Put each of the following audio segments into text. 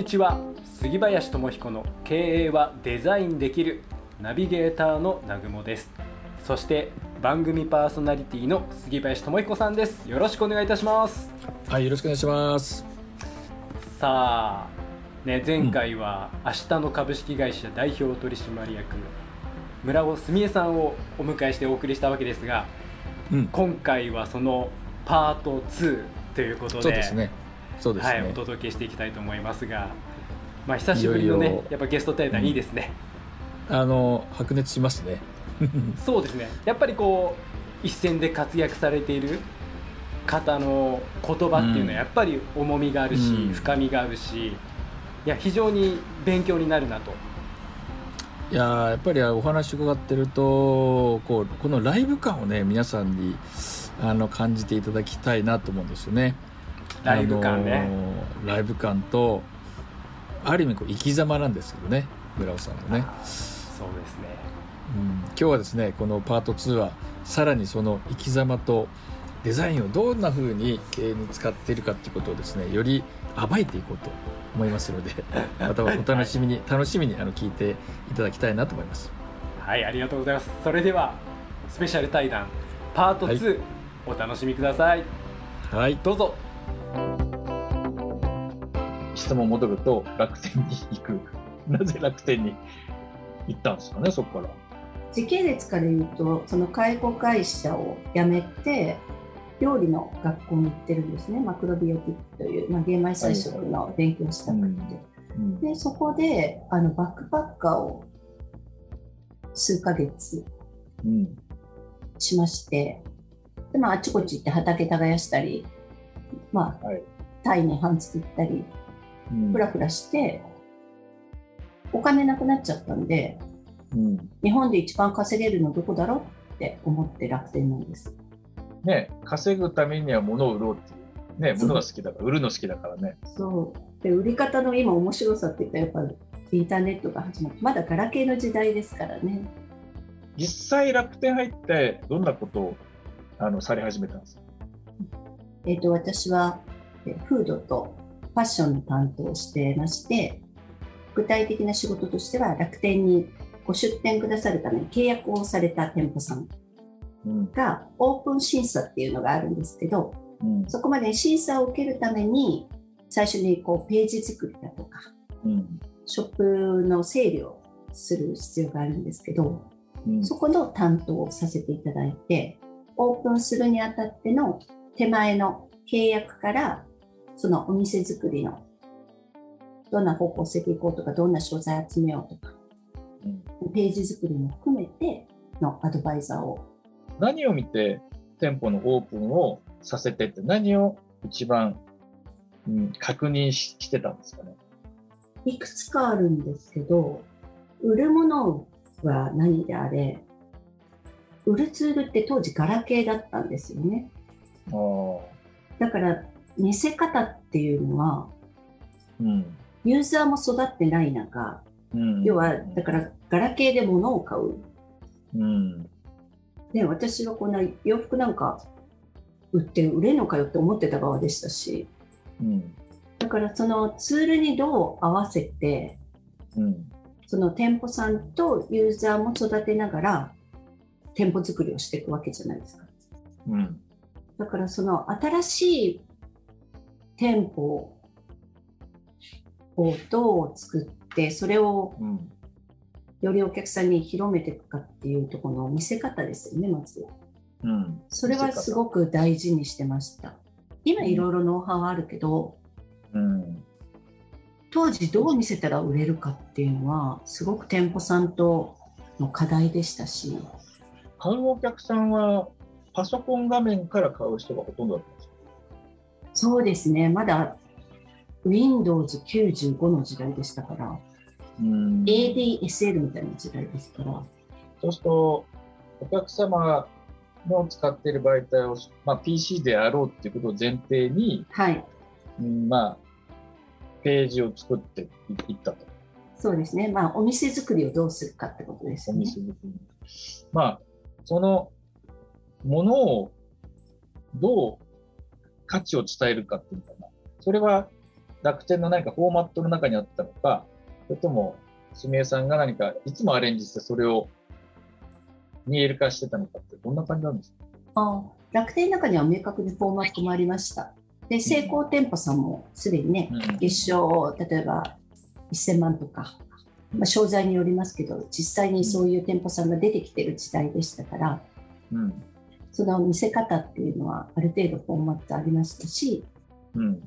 にちは。杉林智彦の経営はデザインできるナビゲーターの南雲です。そして番組パーソナリティの杉林智彦さんです。よろしくお願いいたします。はいよろしくお願いします。さあね前回は明日の株式会社代表取締役村尾澄江さんをお迎えしてお送りしたわけですが、うん、今回はそのパート2ということでそうですねそうですね、はい、お届けしていきたいと思いますが、まあ、久しぶりのねやっぱゲスト対談いいですね、うん、あの白熱しますね。そうですね。やっぱりこう一線で活躍されている方の言葉っていうのはやっぱり重みがあるし、うん、深みがあるしいや非常に勉強になるなと。いややっぱりお話伺ってるとこうこのライブ感をね皆さんにあの感じていただきたいなと思うんですよね。ライブ感ね、ライブ感とある意味こう生き様なんですけどね村尾さんのね。そうですね、うん、今日はですねこのパート2はさらにその生き様とデザインをどんなふうに経営に使っているかっていうことをですねより暴いていこうと思いますので またお楽しみに、はい、楽しみにあの聞いていただきたいなと思います。はいありがとうございます。それではスペシャル対談パート2、はい、お楽しみください。はい。どうぞ質問戻ると楽天に行く。なぜ楽天に行ったんですかねそこから。時系列から言うとその介護会社を辞めて料理の学校に行ってるんですね。マクロビオティックという、まあ、玄米菜食の勉強をしたくて、はいうん、でそこであのバックパッカーを数ヶ月しまして、でまあ、あちこち行って畑耕したり、まあ、はい、タイに半作ったりふらふらして、お金なくなっちゃったんで、うん、日本で一番稼げるのどこだろうって思って楽天なんです。ね、稼ぐためには物を売ろうっていう、ね、物が好きだから、売るの好きだからね。そうで売り方の今、面白さって言ったら、やっぱりインターネットが始まって、まだガラケーの時代ですからね。実際、楽天入って、どんなことをあのされ始めたんですか、えーと、私はフードとファッションの担当をしてまして、具体的な仕事としては楽天にご出店くださるために契約をされた店舗さんがオープン審査っていうのがあるんですけど、うん、そこまで審査を受けるために最初にこうページ作りだとか、うん、ショップの整理をする必要があるんですけど、うん、そこの担当をさせていただいてオープンするにあたっての手前の契約からそのお店作りのどんな方向性でいこうとかどんな商材集めようとか、うん、ページ作りも含めてのアドバイザーを。何を見て店舗のオープンをさせてって何を一番、うん、確認してたんですかね？いくつかあるんですけど売るものは何であれ売るツールって当時ガラケーだったんですよね。だから見せ方っていうのは、うん、ユーザーも育ってない中、うん、要はだからガラケーで物を買う、うん、ね、私はこんな洋服なんか売って売れんのかよって思ってた側でしたし、うん、だからそのツールにどう合わせて、うん、その店舗さんとユーザーも育てながら店舗作りをしていくわけじゃないですか。うん、だからその新しい店舗をどう作ってそれをよりお客さんに広めていくかっていうところの見せ方ですよねまず、うん、それはすごく大事にしてました。今いろいろノウハウあるけど、うん、当時どう見せたら売れるかっていうのはすごく店舗さんとの課題でしたし。買うお客さんはパソコン画面から買う人がほとんどだったそうですねまだ Windows95 の時代でしたから ADSL みたいな時代ですから。そうすると、お客様の使っている媒体を、まあ、PC であろうっていうことを前提に、はい。うん、まあ、ページを作っていったと。そうですね。まあ、お店作りをどうするかってことですね。お店作り。まあ、そのものをどう価値を伝えるかっていうかな。それは楽天の何かフォーマットの中にあったのか、それとも、すみえさんが何かいつもアレンジしてそれを見える化してたのかってどんな感じなんですか？あ楽天の中には明確にフォーマットもありました。で、成功店舗さんもすでにね、うん、月賞、例えば1000万とか、まあ、商材によりますけど、実際にそういう店舗さんが出てきてる時代でしたから、うん、その見せ方っていうのはある程度フォーマットありましたし、うん、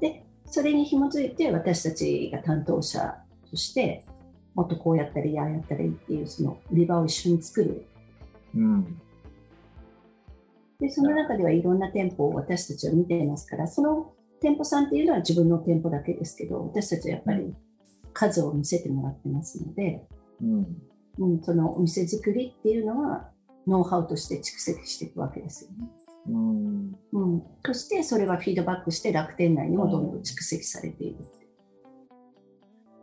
で、それに紐づいて私たちが担当者として、もっとこうやったり、ああやったりっていう、その売り場を一緒に作る。うん、で、その中ではいろんな店舗を私たちは見ていますから、その店舗さんっていうのは自分の店舗だけですけど、私たちはやっぱり数を見せてもらってますので、うん、うん、そのお店作りっていうのはノウハウとして蓄積していくわけですよね。うん、うん、そしてそれはフィードバックして楽天内にもどんどん蓄積されている。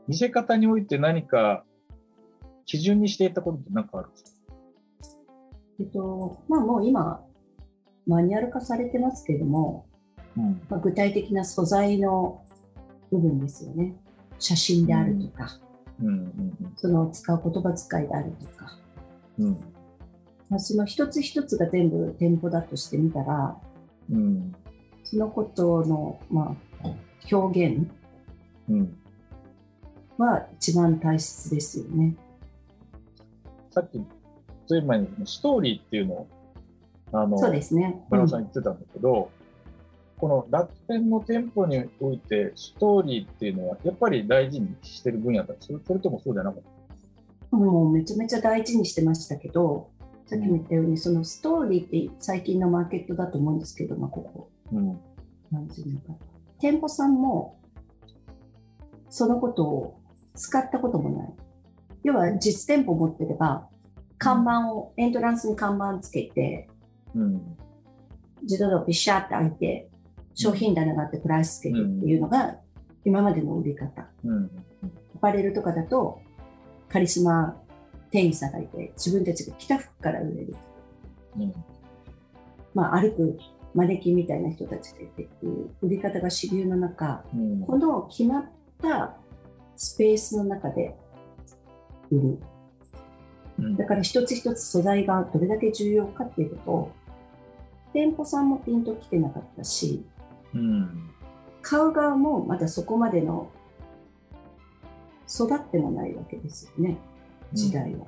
見せ方において何か基準にしていたことって何かあるんですか？えっと、まあもう今、マニュアル化されてますけれども、うん、まあ、具体的な素材の部分ですよね。写真であるとか、うん。うん。うん、その使う言葉遣いであるとか、うん。まあ、その一つ一つが全部店舗だとしてみたら、うん、そのことの、まあ、表現は一番大切ですよね。さっき、そういう前にストーリーっていうのを、あの、そうですね。バラさん言ってたんだけど、この楽天の店舗において、ストーリーっていうのは、やっぱり大事にしてる分野だそれそれともそうじゃなかった？もうめちゃめちゃ大事にしてましたけど、さっきも言ったように、そのストーリーって最近のマーケットだと思うんですけど、まあ、ここ。うん。なんていうのか。店舗さんも、そのことを使ったこともない。要は実店舗持ってれば、看板を、エントランスに看板つけて、うん、自動ドアビシャーって開いて、商品棚があってプライスつけてっていうのが、今までの売り方。うん、アパレルとかだと、カリスマ店員さんがいて、自分たちが着た服から売れる。うん、まあ、歩くマネキンみたいな人たちがいてっていう売り方が主流の中、うん、この決まったスペースの中で売る。だから一つ一つ素材がどれだけ重要かっていうことを、店舗さんもピンときてなかったし、うん、買う側もまだそこまでの育ってもないわけですよね、時代は。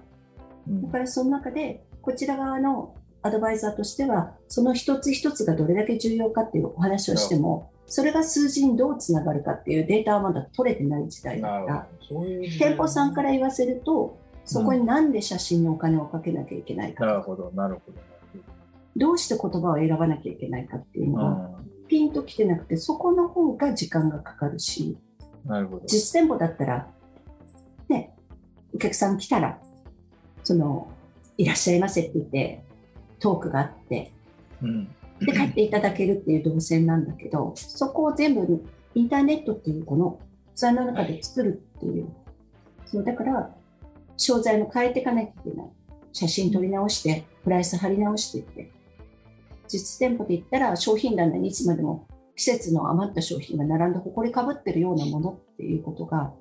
うん、だからその中で、こちら側のアドバイザーとしては、その一つ一つがどれだけ重要かっていうお話をしても、それが数字にどうつながるかっていうデータはまだ取れてない時代だから、店舗さんから言わせると、そこになんで写真にお金をかけなきゃいけないか、なるほど、なるほど。どうして言葉を選ばなきゃいけないかっていうのが、ピンときてなくて、そこの方が時間がかかるし、なるほど。実店舗だったら、ね、お客さん来たら、その、いらっしゃいませって言って、トークがあって、うん、で、帰っていただけるっていう動線なんだけど、そこを全部インターネットっていうこのツアーの中で作るっていう。そう、だから、商材も変えていかなきゃいけない。写真撮り直して、プライス貼り直していって。実店舗で言ったら商品棚にいつまでも季節の余った商品が並んで埃かぶってるようなものっていうことが、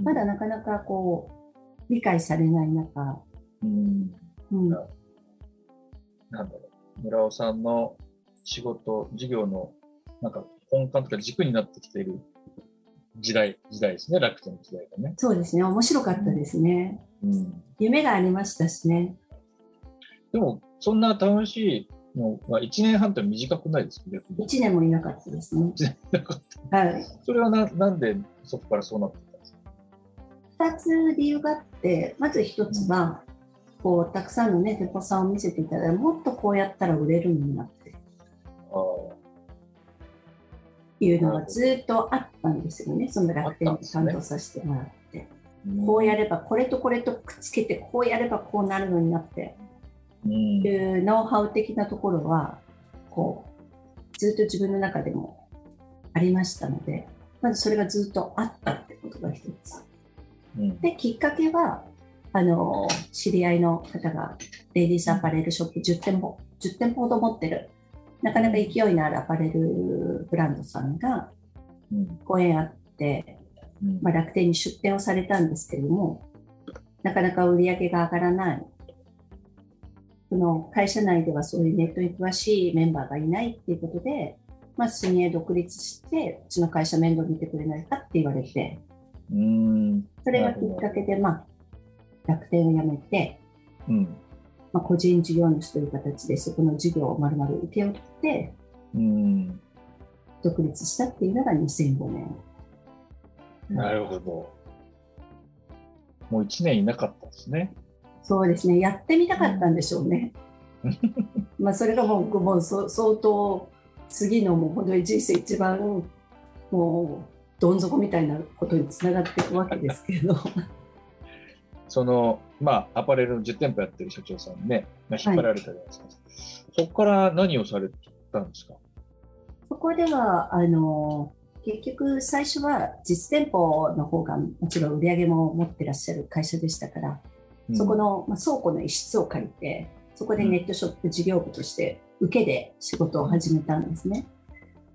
まだなかなかこう、理解されない中、うん。うん、なんだろう、村尾さんの仕事、事業の、なんか根幹とか軸になってきている時代、時代ですね、楽天の時代がね。そうですね、面白かったですね。うん、夢がありましたしね。でも、そんな楽しいのは1年半って短くないですか、1年もいなかったですね。1年いなかった。はい。それはななんでそこからそうなってた？?2 つ理由があって、まず1つは、こう、たくさんのね、デポさんを見せていただいて、もっとこうやったら売れるようになって。いうのがずっとあったんですよね、その楽天に担当させてもらって。こうやれば、これとこれとくっつけて、こうやればこうなるのになって、いうノウハウ的なところは、こう、ずっと自分の中でもありましたので、まずそれがずっとあったってことが一つ。で、きっかけは、あの、知り合いの方が、レディースアパレルショップ10店舗、10店舗ほど持ってるなかなか勢いのあるアパレルブランドさんが、ご縁あって、まあ、楽天に出店をされたんですけれども、なかなか売り上げが上がらない。その会社内ではそういうネットに詳しいメンバーがいないっていうことで、まあ、住江独立して、うちの会社面倒見てくれないかって言われて、うんそれがきっかけで、まあ、楽天を辞めて、うんまあ、個人事業主という形でそこの事業をまるまる請け負って、うん独立したっていうのが2005年。なるほど。もう1年いなかったですね。そうですね、やってみたかったんでしょうね。まあそれがもうもう相当次のもう本当に人生一番もうどん底みたいなことにつながっていくわけですけど。そのまあアパレルの10店舗やってる社長さんね、まあ、引っ張られたじゃないですか、はい、そこから何をされたんですか？そこではあの結局最初は実店舗の方がもちろん売り上げも持ってらっしゃる会社でしたから、うん、そこの、まあ、倉庫の一室を借りてそこでネットショップ事業部として受けで仕事を始めたんですね。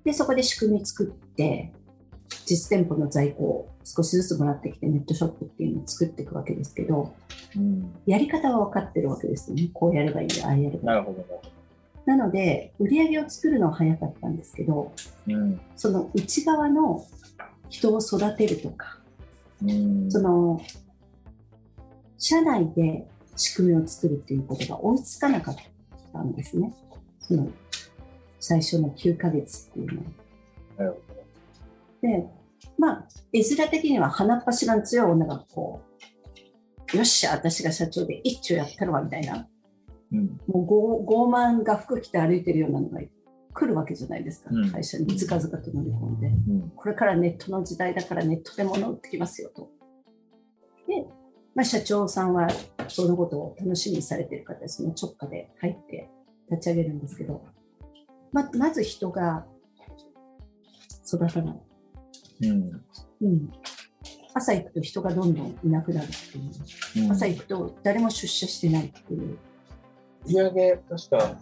で、そこで仕組み作って、実店舗の在庫を少しずつもらってきてネットショップっていうのを作っていくわけですけど、うん、やり方は分かってるわけですよね。こうやればいい、ああやればいい。なるほど。なので、売り上げを作るのは早かったんですけど、うん、その内側の人を育てるとか、うん、その、社内で仕組みを作るっていうことが追いつかなかったんですね。その最初の9ヶ月っていうのは。で、まあ、絵面的には鼻っ柱の強い女がこう、よっしゃ、私が社長で一丁やったるわみたいな、うん、もう傲慢が服着て歩いてるようなのが来るわけじゃないですか、うん、会社にずかずかと乗り込んで、うん、これからネットの時代だからネットで物売ってきますよと。で、まあ、社長さんはそのことを楽しみにされてる方です。ね、直下で入って立ち上げるんですけど、ままず人が育たない、うん。うん、朝行くと人がどんどんいなくなるっていう、うん、朝行くと誰も出社してないっていう。売上確か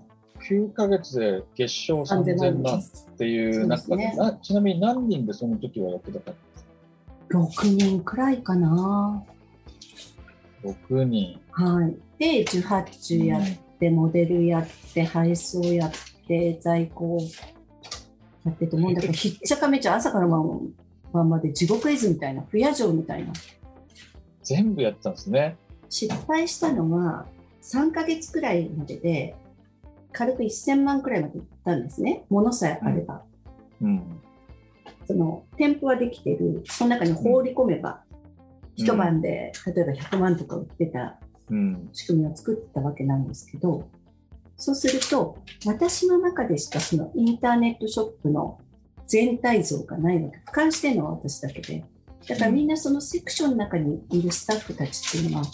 9か月で月賞3000万っていう中で、ね、ちなみに何人でその時はやってたか6人くらいかな。6人。はい。で受発注やっってモデルやって配送やって在庫やってと思うんだけどひっちゃかめちゃ朝から晩まで地獄絵図みたいな不夜城みたいな。全部やったんですね。失敗したのは3か月くらいまでで軽く1000万くらいまでいったんですね。ものさえあれば、うん、その店舗はできてる。その中に放り込めば、うん、一晩で例えば100万とか売ってた仕組みを作ったわけなんですけど、そうすると私の中でしかそのインターネットショップの全体像がないわけ。俯瞰してるのは私だけで。だからみんなそのセクションの中にいるスタッフたちっていうのは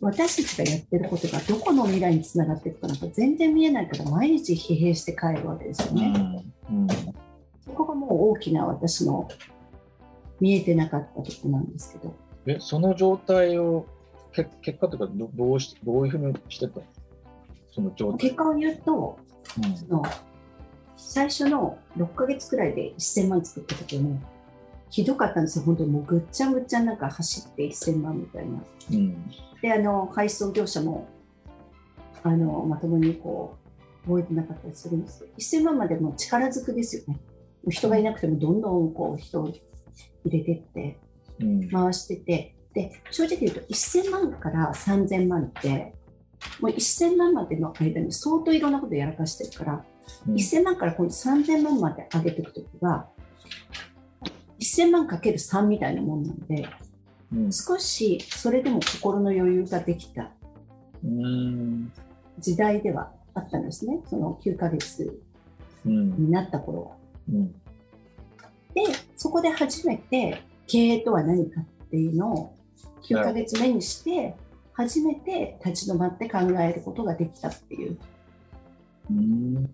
私たちがやってることがどこの未来につながっていくかなんか全然見えないから毎日疲弊して帰るわけですよね。うんうん、そこがもう大きな私の見えてなかったとこなんですけど。えその状態をけ結果というかどどうしどういうふうにしてたその状態。結果を言うと、うん、その最初の6か月くらいで1000万作った時もひどかったんですよ。本当にもうぐっちゃぐっちゃなんか走って1000万みたいな、うん、であの配送業者もあのまともにこう覚えてなかったりするんですけど1000万までも力ずくですよね。人がいなくてもどんどんこう人を入れてって回してて、で正直言うと1000万から3000万ってもう1000万までの間に相当いろんなことやらかしてるから、うん、1000万から今度3000万まで上げていくときは1000万かける3みたいなもんなんで、うん、少しそれでも心の余裕ができた時代ではあったんですね。その9ヶ月になった頃は。うん、でそこで初めて経営とは何かっていうのを9ヶ月目にして初めて立ち止まって考えることができたっていう。うん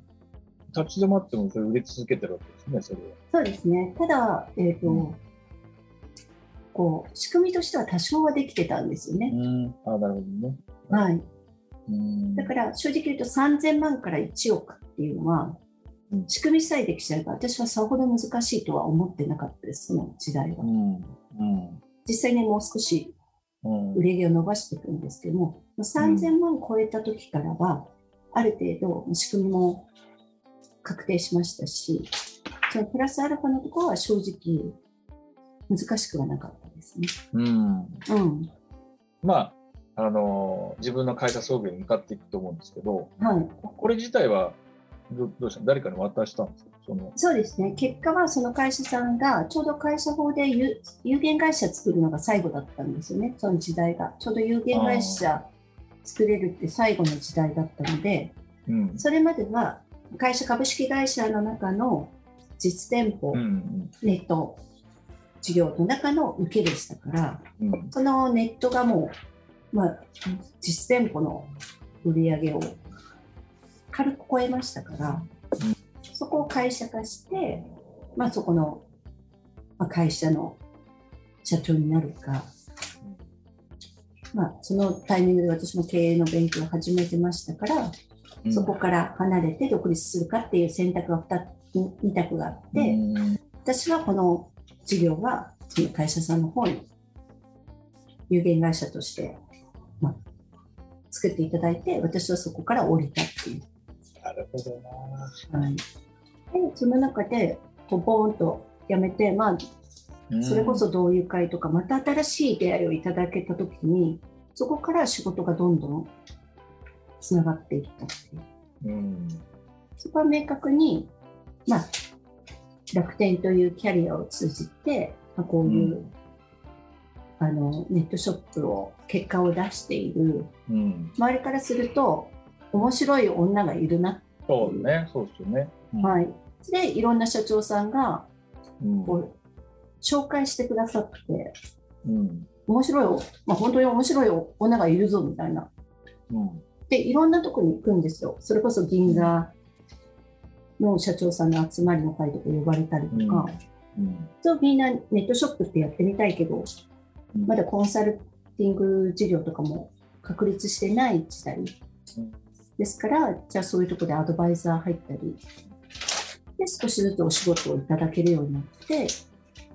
立ち止まってもそれ売れ続けてるわけですね、それは。そうですね。ただ、えっ、ー、と、うん、こう、仕組みとしては多少はできてたんですよね。うん、あなるほどね。はい。だから正直言うと3000万から1億っていうのは仕組みさえできちゃえば私はさほど難しいとは思ってなかったですその時代は、うんうん、実際にもう少し売り上げを伸ばしていくんですけども、3000万超えた時からはある程度仕組みも確定しましたしそのプラスアルファのところは正直難しくはなかったですね。うん、うん、まああの自分の会社創業に向かっていくと思うんですけど、はい、これ自体はどどうした誰かに渡したんですか？その。そうですね。結果はその会社さんがちょうど会社法で有有限会社作るのが最後だったんですよね。その時代が。ちょうど有限会社作れるって最後の時代だったので、うん、それまでは会社株式会社の中の実店舗、うん、ネット事業の中の受けでしたから、うん、そのネットがもう、まあ、実店舗の売り上げを軽く超えましたから、そこを会社化して、まあ、そこの、まあ、会社の社長になるか、まあ、そのタイミングで私も経営の勉強を始めてましたから、そこから離れて独立するかっていう選択が 2, 2択があって、私はこの事業はその会社さんの方に有限会社として、まあ、作っていただいて私はそこから降りたっていう。なるほどな。はい、でその中でこうボーンとやめて、まあ、それこそ同友会とか、また新しい出会いをいただけた時にそこから仕事がどんどんつながっていったっていう。うん、そこは明確に、まあ、楽天というキャリアを通じて、まあ、こういう、うん、あのネットショップを結果を出している、うん、周りからすると面白い女がいるなそうね、そうですよね。うん、はい。で、いろんな社長さんが、こう、紹介してくださって、うん、面白い、まあ、本当に面白い女がいるぞみたいな。うん、で、いろんなとこに行くんですよ。それこそ銀座の社長さんの集まりの会とか呼ばれたりとか、うん、そうみんなネットショップってやってみたいけど、まだコンサルティング事業とかも確立してない時代。ですから、じゃあそういうところでアドバイザー入ったり、で少しずつお仕事をいただけるようになって、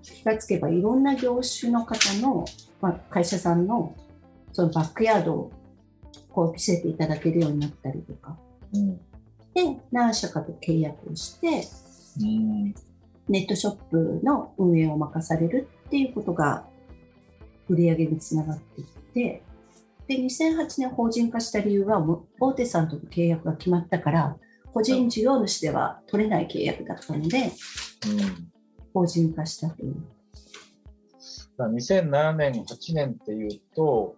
気がつけばいろんな業種の方の、まあ、会社さんのそのバックヤードをこう見せていただけるようになったりとか、うん、で何社かと契約をして、うん、ネットショップの運営を任されるっていうことが売り上げにつながっていってで、2008年法人化した理由は、大手さんとの契約が決まったから、個人事業主では取れない契約だったので、うん、法人化したという。2007年、8年っていうと、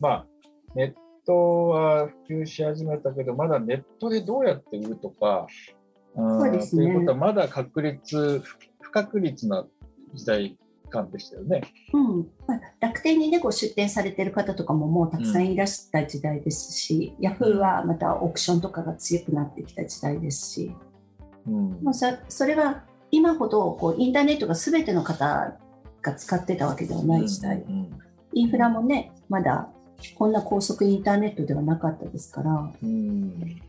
まあ、ネットは普及し始めたけど、まだネットでどうやって売るとか、そうですね。ということは、まだ確率、不確率な時代感でしたよね。うん。まあ、楽天にねご出店されてる方とかももうたくさんいらした時代ですし、うん、ヤフーはまたオークションとかが強くなってきた時代ですし、うん。まあ、さそれは今ほどこうインターネットが全ての方が使ってたわけではない時代、うんうん、インフラもねまだこんな高速インターネットではなかったですから。うん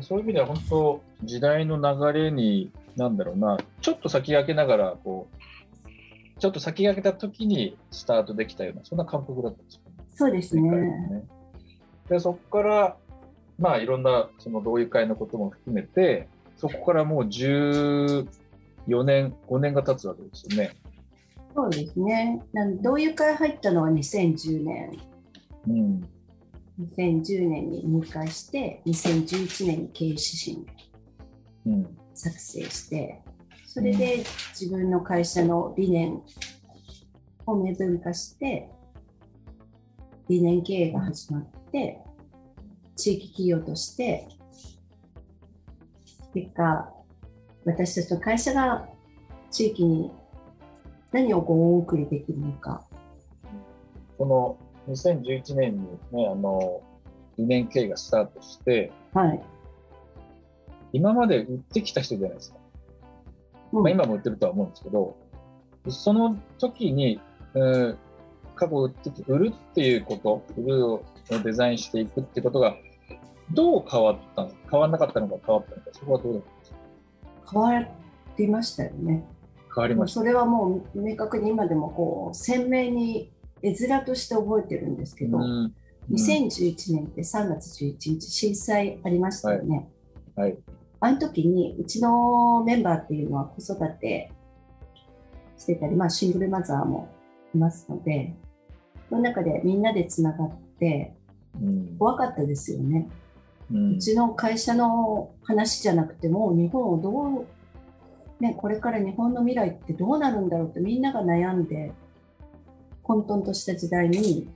そういう意味では本当時代の流れになんだろうなちょっと先駆けながらこうちょっと先駆けた時にスタートできたような、そんな感覚だったんですよね。そうですね。ねでそこから、まあ、いろんなその同友会のことも含めて、そこからもう14年、5年が経つわけですよね。そうですね。なん同友会入ったのは2010年。うん、2010年に入会して、2011年に経営指針作成して、それで自分の会社の理念を明文化して理念経営が始まって地域企業として結果私たちの会社が地域に何をごお送りできるのか。この2011年にねあの理念経営がスタートして、はい、今まで売ってきた人じゃないですか。まあ、今も売ってるとは思うんですけど、その時に、えー、過去売って売るっていうこと、売るをデザインしていくってことがどう変わったの変わらなかったのか変わったのか、そこはどうだったんですか？変わりましたよね。変わりました。それはもう明確に今でもこう鮮明に絵面として覚えてるんですけど、うん、2011年って3月11日震災ありましたよね。はい、はい、あの時にうちのメンバーっていうのは子育てしてたり、まあ、シングルマザーもいますのでその中でみんなでつながって怖かったですよね。うん、うちの会社の話じゃなくても日本をどう、ね、これから日本の未来ってどうなるんだろうってみんなが悩んで混沌とした時代に、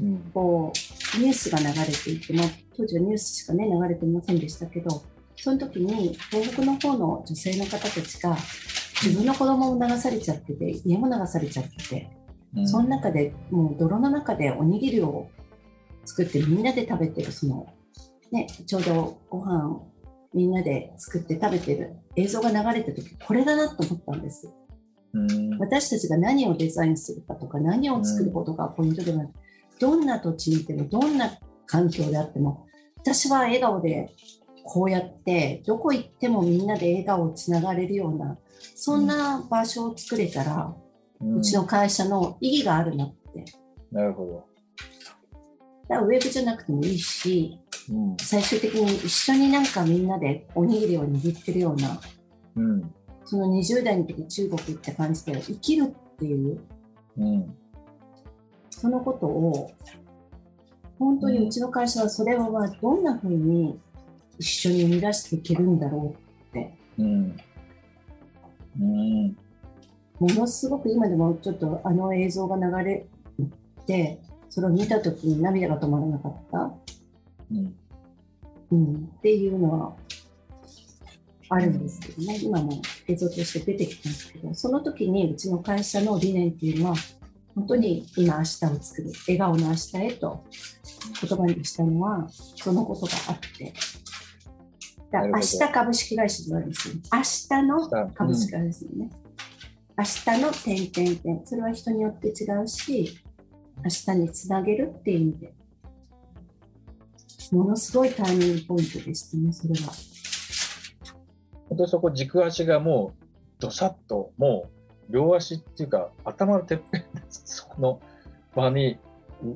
うん、こうニュースが流れていても当時はニュースしかね流れていませんでしたけどその時に東北の方の女性の方たちが自分の子供も流されちゃってて家も流されちゃってて、うん、その中でもう泥の中でおにぎりを作ってみんなで食べてるその、ね、ちょうどご飯みんなで作って食べてる映像が流れた時これだなと思ったんです。私たちが何をデザインするかとか何を作ることがポイントではない、どんな土地にいてもどんな環境であっても私は笑顔でこうやってどこ行ってもみんなで笑顔をつながれるようなそんな場所を作れたら、うん、うちの会社の意義があるなって。なるほど。だからウェブじゃなくてもいいし、うん、最終的に一緒になんかみんなでおにぎりを握ってるような、うん、その20代の時中国行った感じで生きるっていう、うん、そのことを本当にうちの会社はそれはどんなふうに一緒に生み出していけるんだろうって、うん、うん、ものすごく今でもちょっとあの映像が流れてそれを見た時に涙が止まらなかった、うんうん、っていうのはあるんですけどね。今も映像として出てきたんですけどその時にうちの会社の理念っていうのは本当に今明日を作る笑顔の明日へと言葉にしたのはそのことがあって。だ明日株式会社ではですね、明日の株式会社ですよね。うん、明日の点々点、それは人によって違うし、明日につなげるっていう意味で、ものすごいターニングポイントでしたね、それは。本当そこ軸足がもうどさっともう両足っていうか頭のてっぺんそこの場に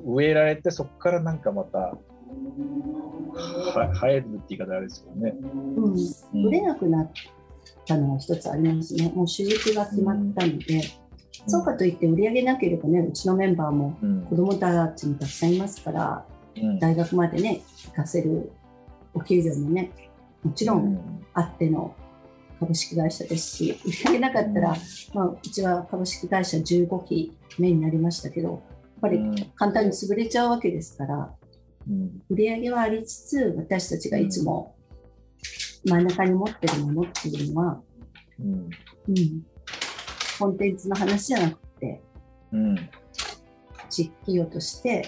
植えられてそこからなんかまたは生えるって言い方あれですよね。うん、売れなくなったのは一つありますね。もう手術が決まったので、うん、そうかといって売り上げなければね、うちのメンバーも子供たちもたくさんいますから、うん、大学までね、行かせるお給料もね、もちろんあっての株式会社ですし、売り上げなかったら、まあ、うちは株式会社15期目になりましたけど、やっぱり簡単に潰れちゃうわけですから、売り上げはありつつ私たちがいつも真ん中に持ってるものっていうのは、うん、うん、コンテンツの話じゃなくて、うん、地企業として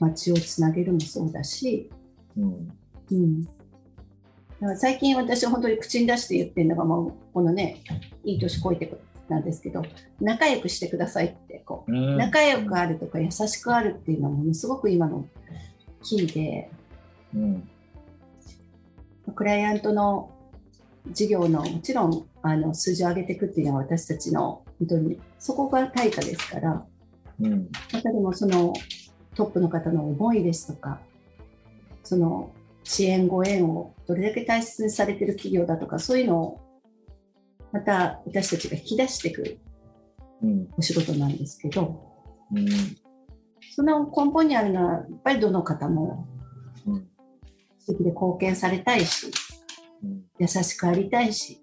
街をつなげるもそうだし、うん、うん、だから最近私は本当に口に出して言ってるのがもうこのねいい年こいてなんですけど仲良くしてくださいってこう、うん、仲良くあるとか優しくあるっていうのはものすごく今のキーで、うん、クライアントの事業のもちろんあの数字を上げていくっていうのは私たちの本当にそこが対価ですから、うん、またでもそのトップの方の思いですとかその支援ご縁をどれだけ大切にされてる企業だとかそういうのをまた私たちが引き出してくるお仕事なんですけど、うん、その根本にあるのはやっぱりどの方も素敵で貢献されたいし、うん、優しくありたいし、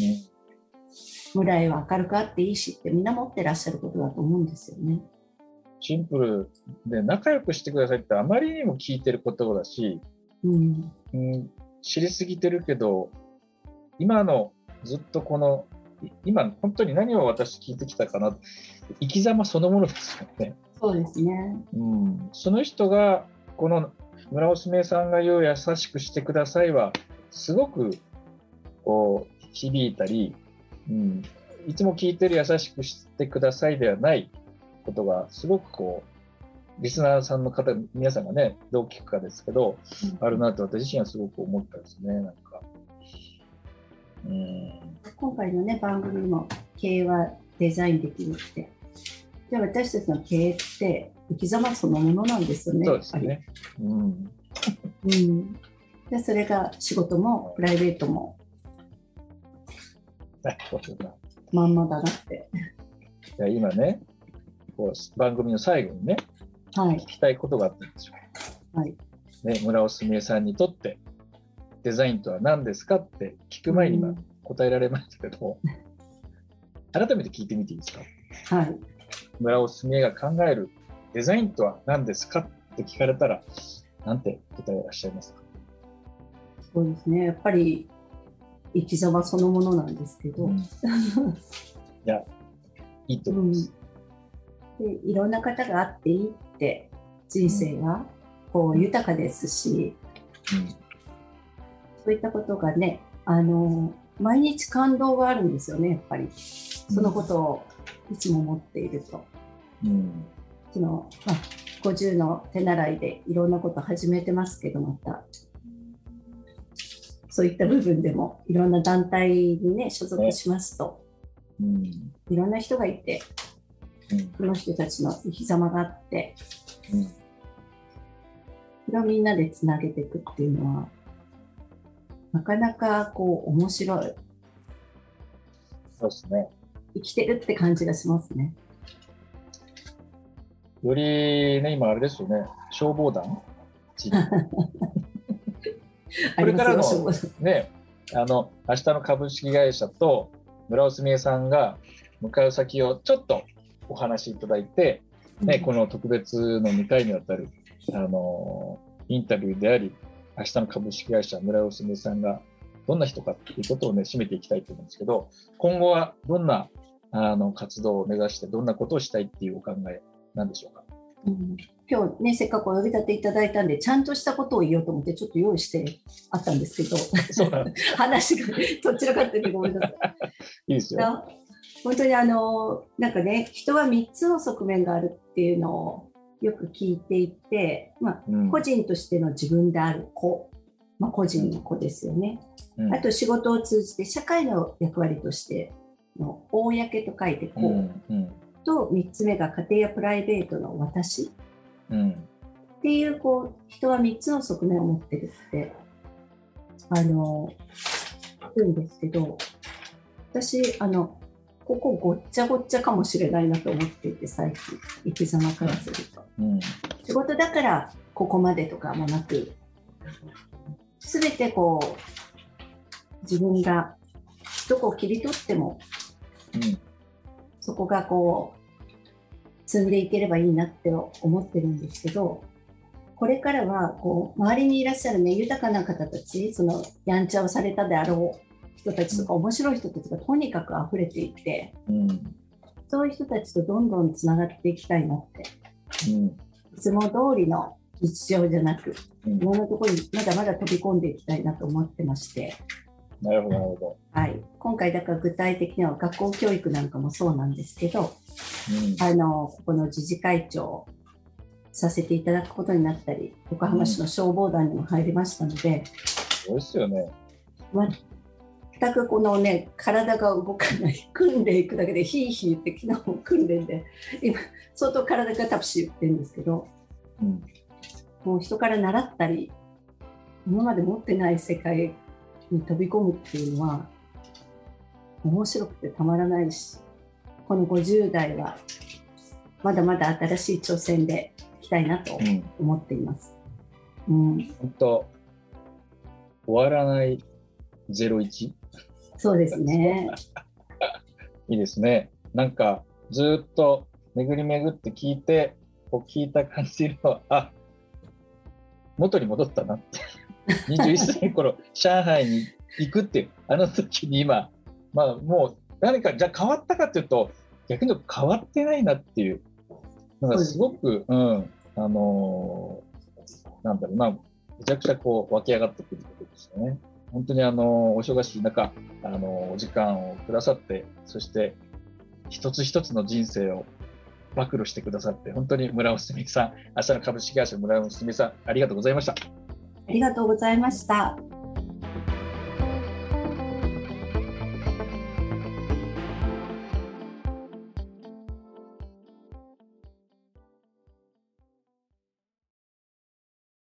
うん、未来は明るくあっていいしってみんな持ってらっしゃることだと思うんですよね。シンプルで仲良くしてくださいってあまりにも聞いてる言葉だし、うんうん、知りすぎてるけど今のずっとこの今本当に何を私聞いてきたかな生き様そのものですよね。そうですね、うん、その人がこの村尾すめさんが言う「優しくしてください」はすごくこう響いたり、うん、いつも聞いてる「優しくしてください」ではないことがすごくこリスナーさんの方、皆さんがね、どう聞くかですけど、うん、あるなって私自身はすごく思ったですね、なんか。うん今回のね、番組も経営はデザインできるって。じゃあ私たちの経営って生き様そのものなんですよね。そうですね。うん。うん。で、それが仕事もプライベートも。まんまだなって。いや今ね、こう番組の最後にね、はい、聞きたいことがあったんですよ。はい。ね、村尾すみえさんにとってデザインとは何ですかって聞く前に今答えられましたけど、うん、改めて聞いてみていいですか？はい。村尾すみえが考えるデザインとは何ですかって聞かれたら、なんて答えらっしゃいますか？そうですね、やっぱり生き様そのものなんですけど。うん、いや、いいと思います、うん、で。いろんな方があっていいって人生はこう豊かですし、うん、そういったことがね、あの毎日感動があるんですよね、やっぱり。そのことをいつも持っていると。うん、そのまあ、50の手習いでいろんなこと始めてますけど、また。そういった部分でもいろんな団体にね、所属しますと、うん、いろんな人がいて、うん、この人たちの生き様があって、うん、それをみんなでつなげていくっていうのは、なかなかこう面白い。そうですね。生きてるって感じがしますね。よりね、今あれですよね、消防団？これからのね、あの、明日の株式会社と村尾すみえさんが向かう先をちょっとお話しいただいて、ね、うん、この特別の2回にわたる、あの、インタビューであり、明日の株式会社村尾すみえさんがどんな人かっていうことをね、締めていきたいと思うんですけど、今後はどんなあの活動を目指して、どんなことをしたいっていうお考えなんでしょうか？うん、今日ね、せっかくお呼び立ていただいたんで、ちゃんとしたことを言おうと思って、ちょっと用意してあったんですけど、話が どちらかっていうとごめんなさい。いいですよ。本当にあの、なんかね、人は3つの側面があるっていうのをよく聞いていて、まあ、うん、個人としての自分である子、まあ、個人の子ですよね。うん、あと仕事を通じて社会の役割としての公と書いてこう、うんうん。と3つ目が家庭やプライベートの私、うん、っていうこう人は3つの側面を持ってるってあの言うんですけど私あのここごっちゃごっちゃかもしれないなと思っていて最近生き様からすると、うん、仕事だからここまでとかもなく全てこう自分がどこを切り取っても、うん、そこがこう積んでいければいいなって思ってるんですけど、これからはこう周りにいらっしゃるね豊かな方たちそのやんちゃをされたであろう人たちとか、面白い人たちがとにかく溢れていて、うん、そういう人たちとどんどんつながっていきたいなって、うん、いつも通りの日常じゃなく、うん、いろんなところにまだまだ飛び込んでいきたいなと思ってまして。なるほど、なるほど。はい。今回、だから具体的には学校教育なんかもそうなんですけど、うん、あの、ここの自治会長させていただくことになったり、横浜市の消防団にも入りましたので、そうですよね。全くこのね、体が動かない、訓練行くだけでヒーヒーって昨日も訓練で、今、相当体がタプシー言ってるんですけど、うん、もう人から習ったり、今まで持ってない世界に飛び込むっていうのは面白くてたまらないしこの50代はまだまだ新しい挑戦でいきたいなと思っています。うん、うん、本当終わらない01そうですね。いいですね。なんかずっと巡り巡って聞いてこう聞いた感じのあ元に戻ったなって 21歳の頃上海に行くっていうあの時に今、まあ、もう何かじゃあ変わったかっていうと逆に変わってないなっていうのがすごく、うん、あのー、なんだろうなめちゃくちゃこう湧き上がってくることですよね。本当にあのお忙しい中、あのお時間をくださって、そして一つ一つの人生を暴露してくださって本当に村尾すみさん明日の株式会社村尾すみさんありがとうございましたありがとうございました。